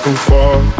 Back and forth,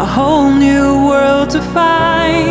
a whole new world to find.